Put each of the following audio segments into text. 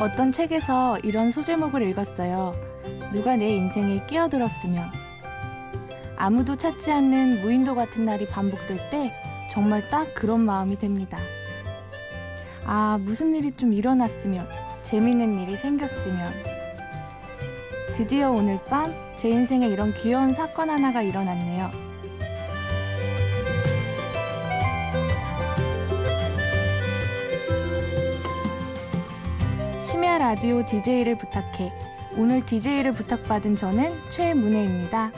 어떤 책에서 이런 소제목을 읽었어요. 누가 내 인생에 끼어들었으면. 아무도 찾지 않는 무인도 같은 날이 반복될 때 정말 딱 그런 마음이 듭니다. 아, 무슨 일이 좀 일어났으면, 재밌는 일이 생겼으면. 드디어 오늘 밤 제 인생에 이런 귀여운 사건 하나가 일어났네요. 심야 라디오 DJ를 부탁해. 오늘 DJ를 부탁받은 저는 최문혜입니다.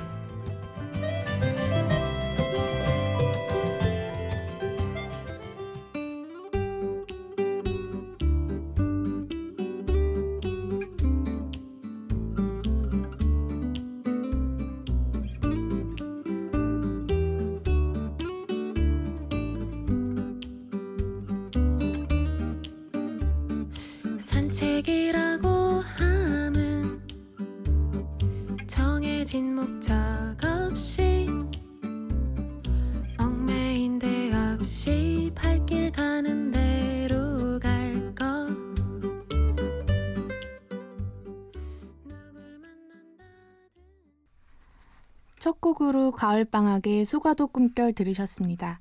첫 곡으로 가을방학의 소가도 꿈결 들으셨습니다.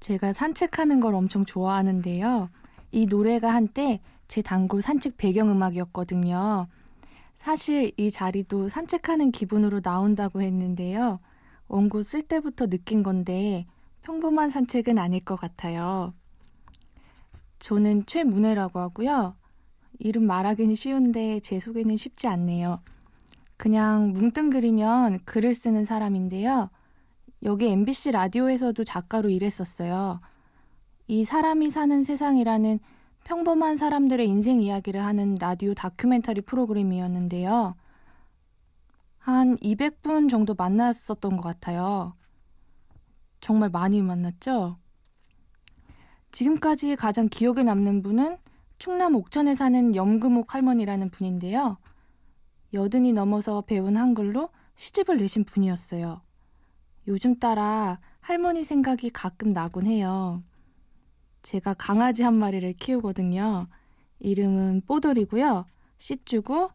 제가 산책하는 걸 엄청 좋아하는데요. 이 노래가 한때 제 단골 산책 배경음악이었거든요. 사실 이 자리도 산책하는 기분으로 나온다고 했는데요. 원고 쓸 때부터 느낀 건데 평범한 산책은 아닐 것 같아요. 저는 최문혜라고 하고요. 이름 말하기는 쉬운데 제 소개는 쉽지 않네요. 그냥 뭉뚱그리면 글을 쓰는 사람인데요. 여기 MBC 라디오에서도 작가로 일했었어요. 이 사람이 사는 세상이라는 평범한 사람들의 인생 이야기를 하는 라디오 다큐멘터리 프로그램이었는데요. 한 200분 정도 만났었던 것 같아요. 정말 많이 만났죠? 지금까지 가장 기억에 남는 분은 충남 옥천에 사는 염금옥 할머니라는 분인데요. 여든이 넘어서 배운 한글로 시집을 내신 분이었어요. 요즘 따라 할머니 생각이 가끔 나곤 해요. 제가 강아지 한 마리를 키우거든요. 이름은 뽀돌이고요. 씻주고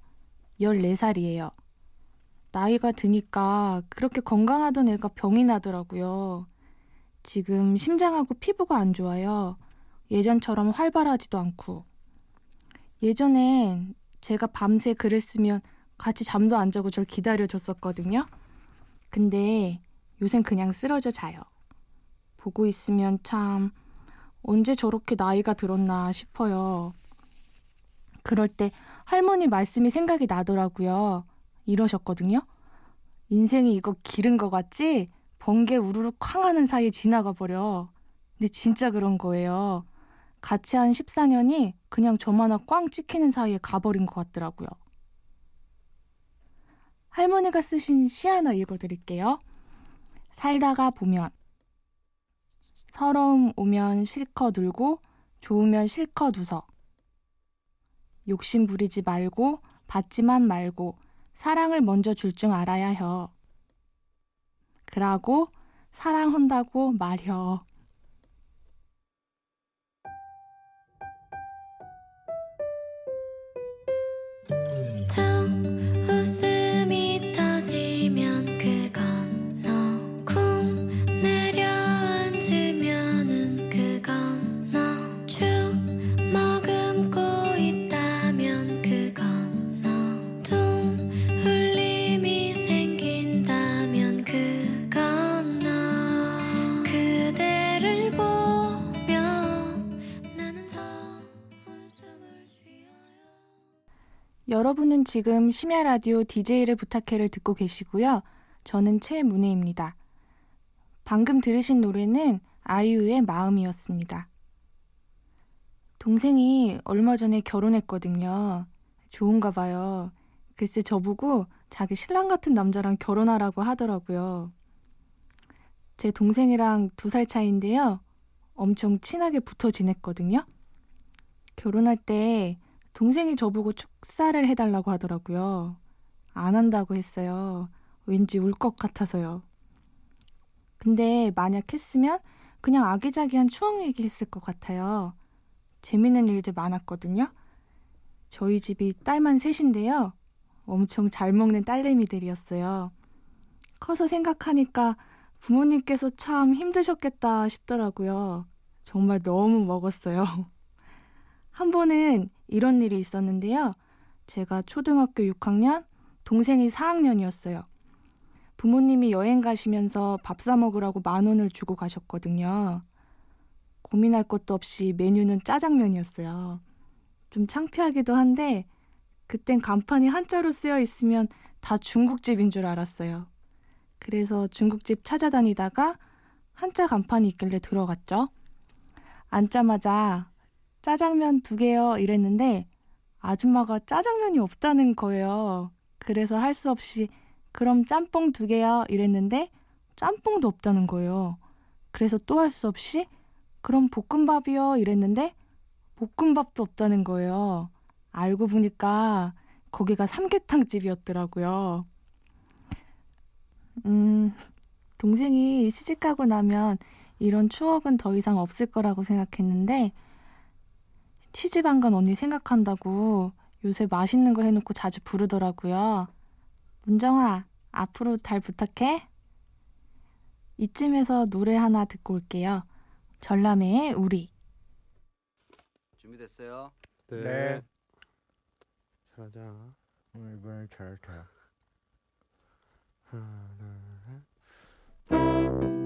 14살이에요. 나이가 드니까 그렇게 건강하던 애가 병이 나더라고요. 지금 심장하고 피부가 안 좋아요. 예전처럼 활발하지도 않고. 예전엔 제가 밤새 글을 쓰면 같이 잠도 안 자고 절 기다려줬었거든요. 근데 요샌 그냥 쓰러져 자요. 보고 있으면 참 언제 저렇게 나이가 들었나 싶어요. 그럴 때 할머니 말씀이 생각이 나더라고요. 이러셨거든요. 인생이 이거 기른 거 같지? 번개 우르르 쾅 하는 사이에 지나가 버려. 근데 진짜 그런 거예요. 같이 한 14년이 그냥 저만 하나 꽝 찍히는 사이에 가버린 것 같더라고요. 할머니가 쓰신 시 하나 읽어드릴게요. 살다가 보면 서러움 오면 실컷 울고 좋으면 실컷 웃어. 욕심 부리지 말고 받지만 말고 사랑을 먼저 줄 줄 알아야 혀. 그러고 사랑한다고 말혀. 여러분은 지금 심야 라디오 DJ를 부탁해를 듣고 계시고요. 저는 최문혜입니다. 방금 들으신 노래는 아이유의 마음이었습니다. 동생이 얼마 전에 결혼했거든요. 좋은가 봐요. 글쎄 저보고 자기 신랑 같은 남자랑 결혼하라고 하더라고요. 제 동생이랑 두 살 차이인데요. 엄청 친하게 붙어 지냈거든요. 결혼할 때 동생이 저보고 축사를 해달라고 하더라고요. 안 한다고 했어요. 왠지 울 것 같아서요. 근데 만약 했으면 그냥 아기자기한 추억 얘기 했을 것 같아요. 재밌는 일들 많았거든요. 저희 집이 딸만 셋인데요. 엄청 잘 먹는 딸내미들이었어요. 커서 생각하니까 부모님께서 참 힘드셨겠다 싶더라고요. 정말 너무 먹었어요. 한 번은 이런 일이 있었는데요. 제가 초등학교 6학년, 동생이 4학년이었어요. 부모님이 여행 가시면서 밥 사 먹으라고 만 원을 주고 가셨거든요. 고민할 것도 없이 메뉴는 짜장면이었어요. 좀 창피하기도 한데 그땐 간판이 한자로 쓰여 있으면 다 중국집인 줄 알았어요. 그래서 중국집 찾아다니다가 한자 간판이 있길래 들어갔죠. 앉자마자 짜장면 두 개요 이랬는데 아줌마가 짜장면이 없다는 거예요. 그래서 할 수 없이 그럼 짬뽕 두 개요 이랬는데 짬뽕도 없다는 거예요. 그래서 또 할 수 없이 그럼 볶음밥이요 이랬는데 볶음밥도 없다는 거예요. 알고 보니까 거기가 삼계탕 집이었더라고요. 음, 동생이 시집가고 나면 이런 추억은 더 이상 없을 거라고 생각했는데 시집 안 간 언니 생각한다고 요새 맛있는 거 해놓고 자주 부르더라고요. 문정아, 앞으로 잘 부탁해. 이쯤에서 노래 하나 듣고 올게요. 전람회의 우리. 준비됐어요? 네. 잘하자. 어, 이번엔 잘했다. 하나, 둘, 셋.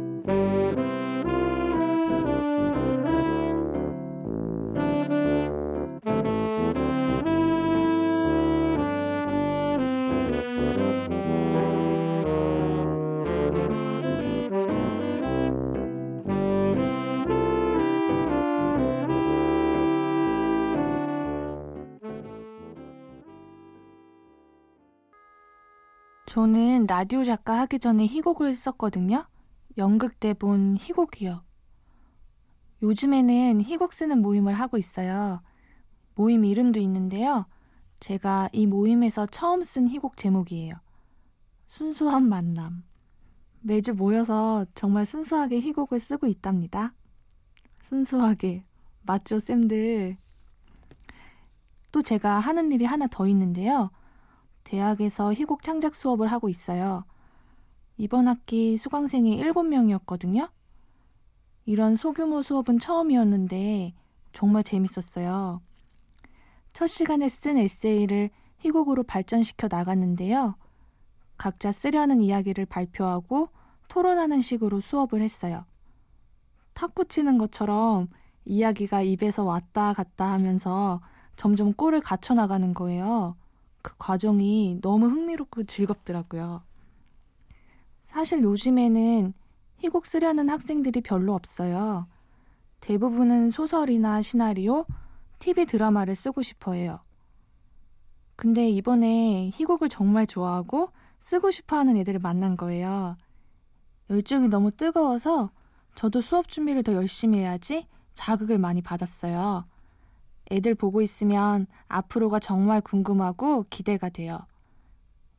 저는 라디오 작가 하기 전에 희곡을 썼거든요. 연극 대본 희곡이요. 요즘에는 희곡 쓰는 모임을 하고 있어요. 모임 이름도 있는데요. 제가 이 모임에서 처음 쓴 희곡 제목이에요. 순수한 만남. 매주 모여서 정말 순수하게 희곡을 쓰고 있답니다. 순수하게. 맞죠, 쌤들? 또 제가 하는 일이 하나 더 있는데요. 대학에서 희곡 창작 수업을 하고 있어요. 이번 학기 수강생이 7명이었거든요. 이런 소규모 수업은 처음이었는데 정말 재밌었어요. 첫 시간에 쓴 에세이를 희곡으로 발전시켜 나갔는데요. 각자 쓰려는 이야기를 발표하고 토론하는 식으로 수업을 했어요. 탁구 치는 것처럼 이야기가 입에서 왔다 갔다 하면서 점점 꼴을 갖춰 나가는 거예요. 그 과정이 너무 흥미롭고 즐겁더라고요. 사실 요즘에는 희곡 쓰려는 학생들이 별로 없어요. 대부분은 소설이나 시나리오, TV 드라마를 쓰고 싶어 해요. 근데 이번에 희곡을 정말 좋아하고 쓰고 싶어 하는 애들을 만난 거예요. 열정이 너무 뜨거워서 저도 수업 준비를 더 열심히 해야지 자극을 많이 받았어요. 애들 보고 있으면 앞으로가 정말 궁금하고 기대가 돼요.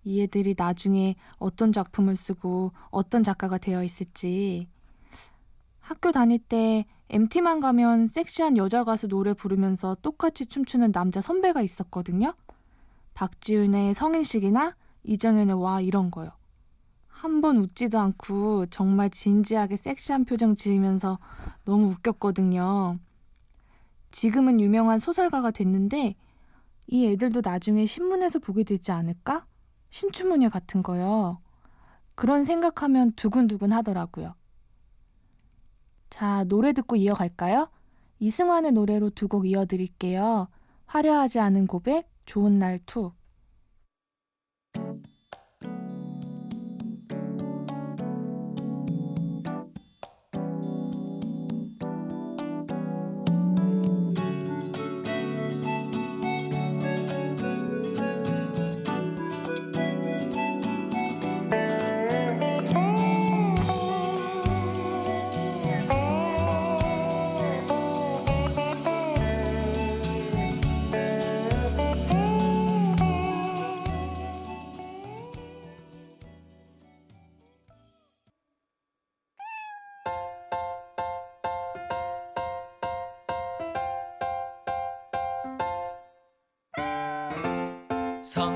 이 애들이 나중에 어떤 작품을 쓰고 어떤 작가가 되어 있을지. 학교 다닐 때 MT만 가면 섹시한 여자 가수 노래 부르면서 똑같이 춤추는 남자 선배가 있었거든요. 박지윤의 성인식이나 이정현의 와 이런 거요. 한 번 웃지도 않고 정말 진지하게 섹시한 표정 지으면서 너무 웃겼거든요. 지금은 유명한 소설가가 됐는데 이 애들도 나중에 신문에서 보게 되지 않을까? 신춘문예 같은 거요. 그런 생각하면 두근두근 하더라고요. 자, 노래 듣고 이어갈까요? 이승환의 노래로 두 곡 이어드릴게요. 화려하지 않은 고백, 좋은 날 투.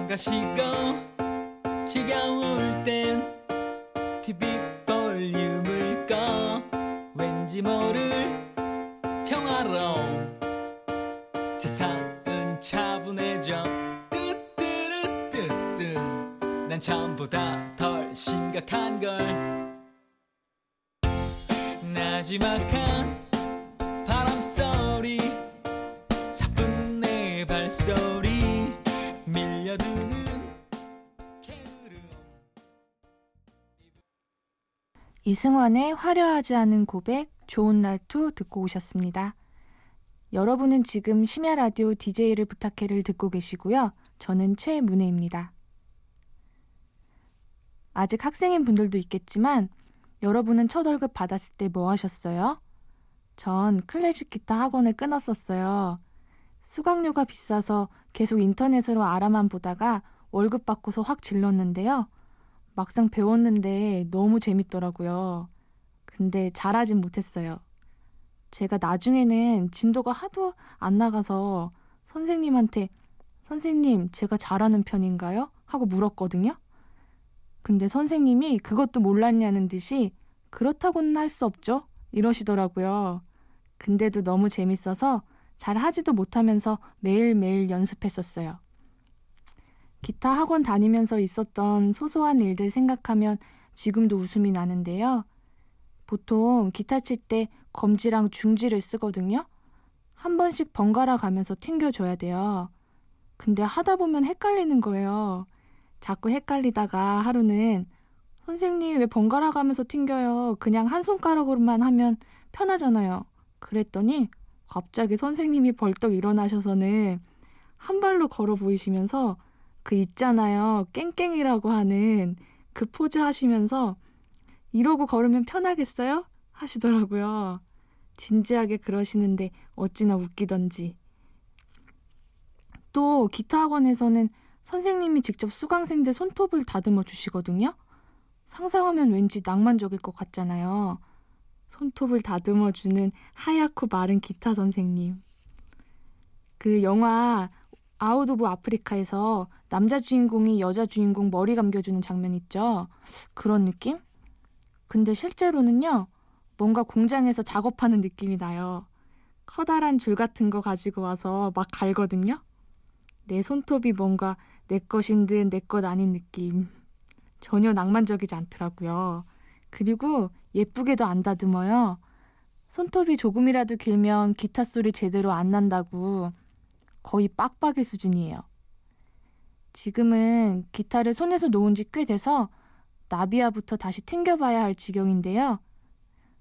가시고 지겨울 땐 TV 볼륨을 꺼 왠지 모를 평화로움. 세상은 차분해져. 뜨뜨르뜨뜨. 난 처음보다 덜 심각한 걸. 나지막한 바람 소리. 사뿐 내 발소리 이승환의 화려하지 않은 고백, 좋은 날투 듣고 오셨습니다. 여러분은 지금 심야 라디오 DJ를 부탁해를 듣고 계시고요. 저는 최문혜입니다. 아직 학생인 분들도 있겠지만 여러분은 첫 월급 받았을 때 뭐 하셨어요? 전 클래식 기타 학원을 끊었었어요. 수강료가 비싸서 계속 인터넷으로 알아만 보다가 월급 받고서 확 질렀는데요. 막상 배웠는데 너무 재밌더라고요. 근데 잘하진 못했어요. 제가 나중에는 진도가 하도 안 나가서 선생님한테 선생님, 제가 잘하는 편인가요? 하고 물었거든요. 근데 선생님이 그것도 몰랐냐는 듯이 그렇다고는 할 수 없죠. 이러시더라고요. 근데도 너무 재밌어서 잘 하지도 못하면서 매일매일 연습했었어요. 기타 학원 다니면서 있었던 소소한 일들 생각하면 지금도 웃음이 나는데요. 보통 기타 칠 때 검지랑 중지를 쓰거든요. 한 번씩 번갈아 가면서 튕겨줘야 돼요. 근데 하다 보면 헷갈리는 거예요. 자꾸 헷갈리다가 하루는 선생님 왜 번갈아 가면서 튕겨요? 그냥 한 손가락으로만 하면 편하잖아요. 그랬더니 갑자기 선생님이 벌떡 일어나셔서는 한 발로 걸어 보이시면서 그 있잖아요. 깽깽이라고 하는 그 포즈 하시면서 이러고 걸으면 편하겠어요? 하시더라고요. 진지하게 그러시는데 어찌나 웃기던지. 또 기타 학원에서는 선생님이 직접 수강생들 손톱을 다듬어 주시거든요. 상상하면 왠지 낭만적일 것 같잖아요. 손톱을 다듬어 주는 하얗고 마른 기타 선생님. 그 영화 Out of Africa에서 남자 주인공이 여자 주인공 머리 감겨주는 장면 있죠? 그런 느낌? 근데 실제로는요, 뭔가 공장에서 작업하는 느낌이 나요. 커다란 줄 같은 거 가지고 와서 막 갈거든요? 내 손톱이 뭔가 내 것인 듯 내 것 아닌 느낌. 전혀 낭만적이지 않더라고요. 그리고 예쁘게도 안 다듬어요. 손톱이 조금이라도 길면 기타 소리 제대로 안 난다고 거의 빡빡의 수준이에요. 지금은 기타를 손에서 놓은 지 꽤 돼서 나비야부터 다시 튕겨봐야 할 지경인데요.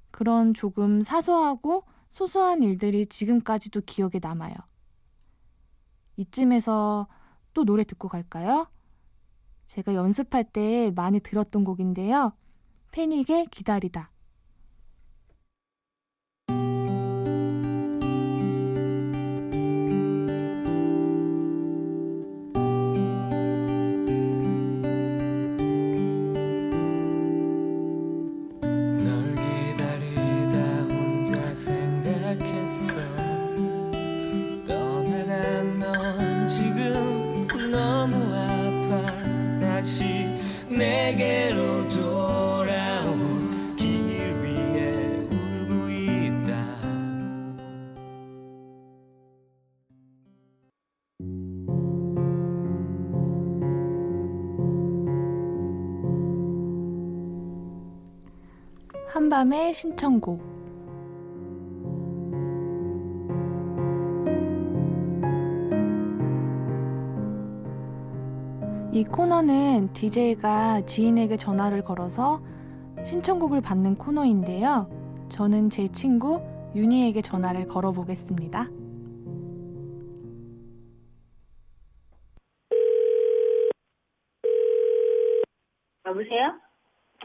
그런 조금 사소하고 소소한 일들이 지금까지도 기억에 남아요. 이쯤에서 또 노래 듣고 갈까요? 제가 연습할 때 많이 들었던 곡인데요. 패닉의 기다리다. 한밤의 신청곡. 이 코너는 DJ가 지인에게 전화를 걸어서 신청곡을 받는 코너인데요. 저는 제 친구 윤희에게 전화를 걸어보겠습니다. 여보세요?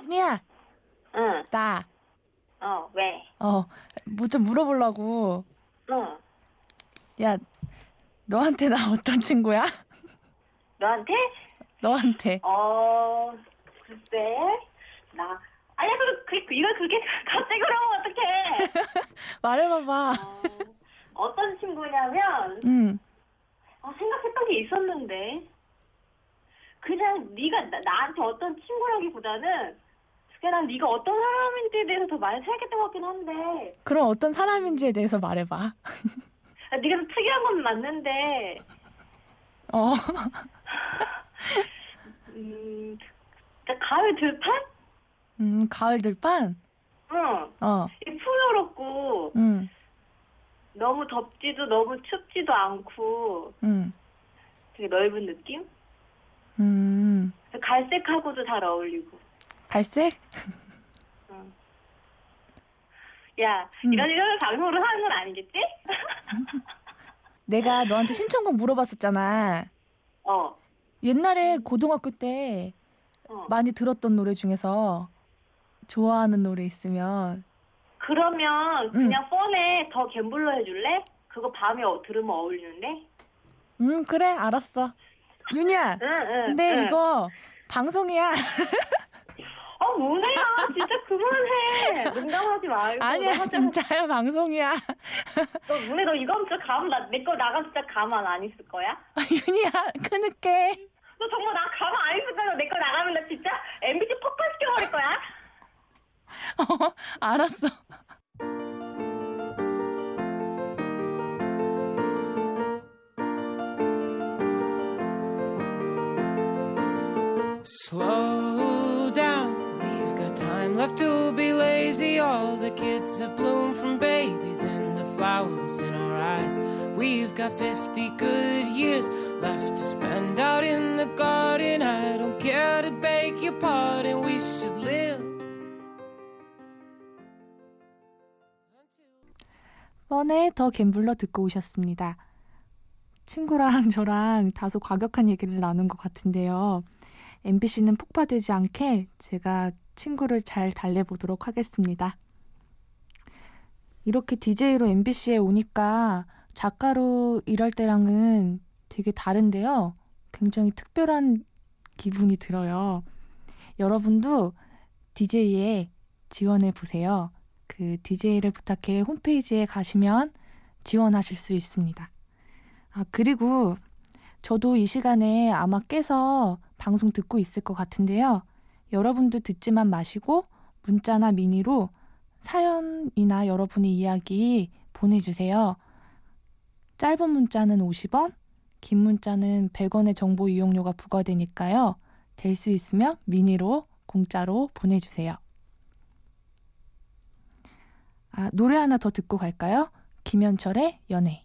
윤희야, 응. 나, 어, 왜? 어, 뭐 좀 물어보려고. 응. 야, 너한테 나 어떤 친구야? 너한테? 너한테. 어, 글쎄. 나. 아니야, 그, 그, 그, 이걸 그렇게 갑자기 그러면 어떡해. 말해봐봐. 어, 어떤 친구냐면, 응. 어, 생각했던 게 있었는데. 그냥 네가 나, 나한테 어떤 친구라기보다는 그냥 난 네가 어떤 사람인지에 대해서 더 많이 생각했던 것 같긴 한데 그럼 어떤 사람인지에 대해서 말해봐. 아, 네가 좀 특이한 건 맞는데 어. 음, 가을 들판? 음, 가을 들판? 응. 어. 이 풍요롭고 음. 너무 덥지도 너무 춥지도 않고 음. 되게 넓은 느낌? 음. 갈색하고도 잘 어울리고. 응. 야, 음. 이런 이런 방송으로 하는 건 아니겠지? 내가 너한테 신청곡 물어봤었잖아. 어. 옛날에 고등학교 때 어. 많이 들었던 노래 중에서 좋아하는 노래 있으면 그러면 그냥 폰에 더 갬블러 해줄래? 그거 밤에 어- 들으면 어울리는데? 음 그래 알았어 윤이야 응, 응. 근데 응. 이거 방송이야 어, 뭐네야. 진짜 그만해. 농담하지 말고. 아니야 너 하자- 진짜야 방송이야 너 문에 너 이번 주 가면 나, 내 거 나가 진짜 가만 안 있을 거야? 윤이야 그늦게 너 정말 나 가만 안 있을 거야? 내 거 나가면 나 진짜 MBC 폭파시켜버릴 거야? 어, 알았어 Slow left to be lazy. All the kids have bloomed from babies into flowers in our eyes. We've got 50 good years left to spend out in the garden. I don't care to beg your pardon, we should live. 번에 더 갬블러 듣고 오셨습니다. 친구랑 저랑 다소 과격한 얘기를 나눈 것 같은데요. MBC는 폭파되지 않게 제가 친구를 잘 달래보도록 하겠습니다. 이렇게 DJ로 MBC에 오니까 작가로 일할 때랑은 되게 다른데요. 굉장히 특별한 기분이 들어요. 여러분도 DJ에 지원해 보세요. 그 DJ를 부탁해 홈페이지에 가시면 지원하실 수 있습니다. 아, 그리고 저도 이 시간에 아마 깨서 방송 듣고 있을 것 같은데요. 여러분도 듣지만 마시고 문자나 미니로 사연이나 여러분의 이야기 보내주세요. 짧은 문자는 50원, 긴 문자는 100원의 정보 이용료가 부과되니까요. 될 수 있으면 미니로 공짜로 보내주세요. 아, 노래 하나 더 듣고 갈까요? 김현철의 연애.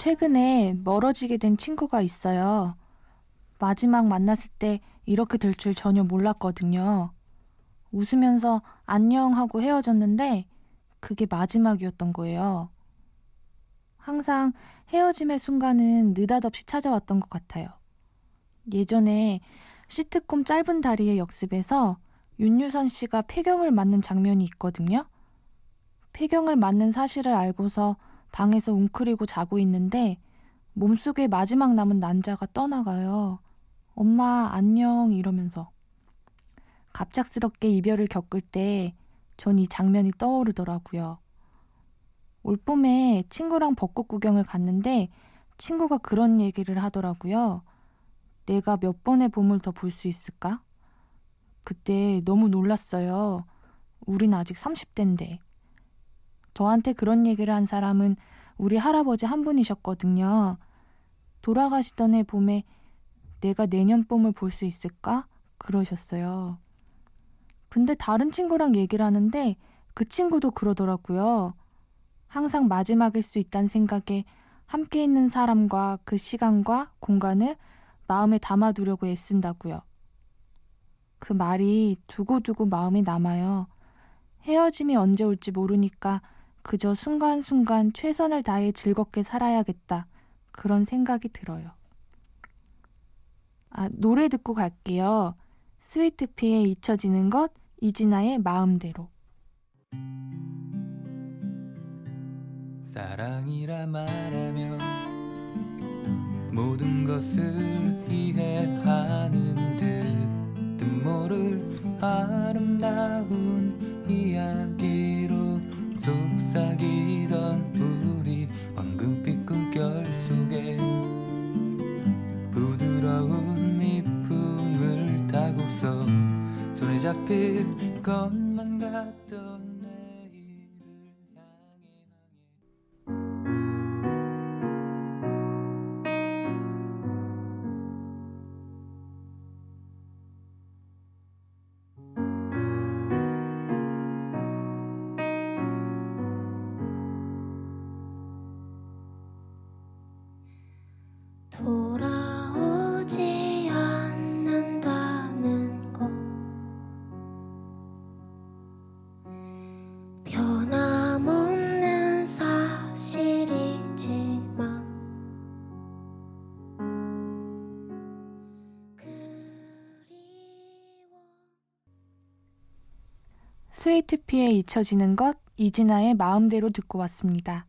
최근에 멀어지게 된 친구가 있어요. 마지막 만났을 때 이렇게 될 줄 전혀 몰랐거든요. 웃으면서 안녕 하고 헤어졌는데 그게 마지막이었던 거예요. 항상 헤어짐의 순간은 느닷없이 찾아왔던 것 같아요. 예전에 시트콤 짧은 다리의 역습에서 윤유선 씨가 폐경을 맞는 장면이 있거든요. 폐경을 맞는 사실을 알고서 방에서 웅크리고 자고 있는데 몸속에 마지막 남은 난자가 떠나가요. 엄마 안녕 이러면서 갑작스럽게 이별을 겪을 때 전 이 장면이 떠오르더라고요. 올 봄에 친구랑 벚꽃 구경을 갔는데 친구가 그런 얘기를 하더라고요. 내가 몇 번의 봄을 더 볼 수 있을까? 그때 너무 놀랐어요. 우린 아직 30대인데. 저한테 그런 얘기를 한 사람은 우리 할아버지 한 분이셨거든요. 돌아가시던 해 봄에 내가 내년 봄을 볼 수 있을까? 그러셨어요. 근데 다른 친구랑 얘기를 하는데 그 친구도 그러더라고요. 항상 마지막일 수 있다는 생각에 함께 있는 사람과 그 시간과 공간을 마음에 담아두려고 애쓴다고요. 그 말이 두고두고 마음에 남아요. 헤어짐이 언제 올지 모르니까 그저 순간순간 최선을 다해 즐겁게 살아야겠다. 그런 생각이 들어요. 아, 노래 듣고 갈게요. 스위트피의 잊혀지는 것, 이진아의 마음대로. 사랑이라 말하면 모든 것을 이해하는 듯 뜻모를 아름다운 이야기로 속삭이던 우리 황금빛 꿈결 속에 부드러운 미풍을 타고서 손에 잡힐 것만 같던 스위트피에 잊혀지는 것, 이진아의 마음대로 듣고 왔습니다.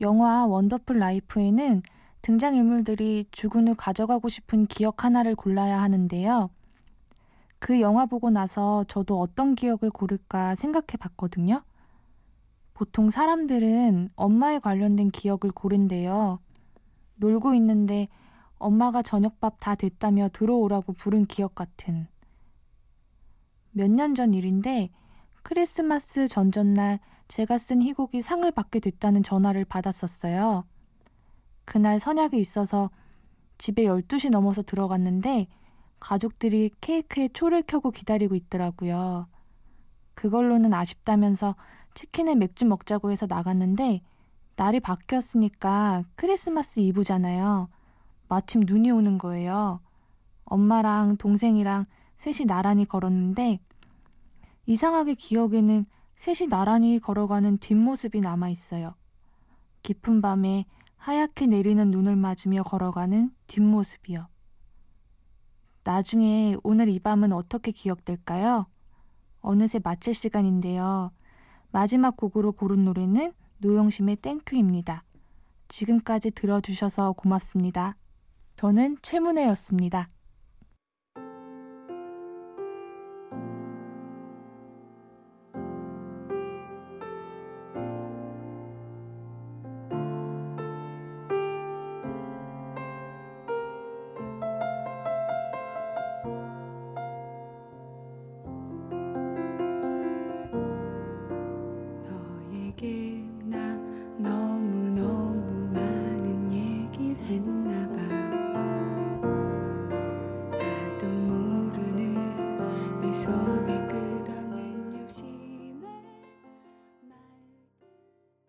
영화 원더풀 라이프에는 등장인물들이 죽은 후 가져가고 싶은 기억 하나를 골라야 하는데요. 그 영화 보고 나서 저도 어떤 기억을 고를까 생각해 봤거든요. 보통 사람들은 엄마에 관련된 기억을 고른대요. 놀고 있는데 엄마가 저녁밥 다 됐다며 들어오라고 부른 기억 같은. 몇 년 전 일인데 크리스마스 전전날 제가 쓴 희곡이 상을 받게 됐다는 전화를 받았었어요. 그날 선약이 있어서 집에 12시 넘어서 들어갔는데 가족들이 케이크에 초를 켜고 기다리고 있더라고요. 그걸로는 아쉽다면서 치킨에 맥주 먹자고 해서 나갔는데 날이 바뀌었으니까 크리스마스 이브잖아요. 마침 눈이 오는 거예요. 엄마랑 동생이랑 셋이 나란히 걸었는데 이상하게 기억에는 셋이 나란히 걸어가는 뒷모습이 남아 있어요. 깊은 밤에 하얗게 내리는 눈을 맞으며 걸어가는 뒷모습이요. 나중에 오늘 이 밤은 어떻게 기억될까요? 어느새 마칠 시간인데요. 마지막 곡으로 고른 노래는 노영심의 Thank You입니다. 지금까지 들어주셔서 고맙습니다. 저는 최문혜였습니다.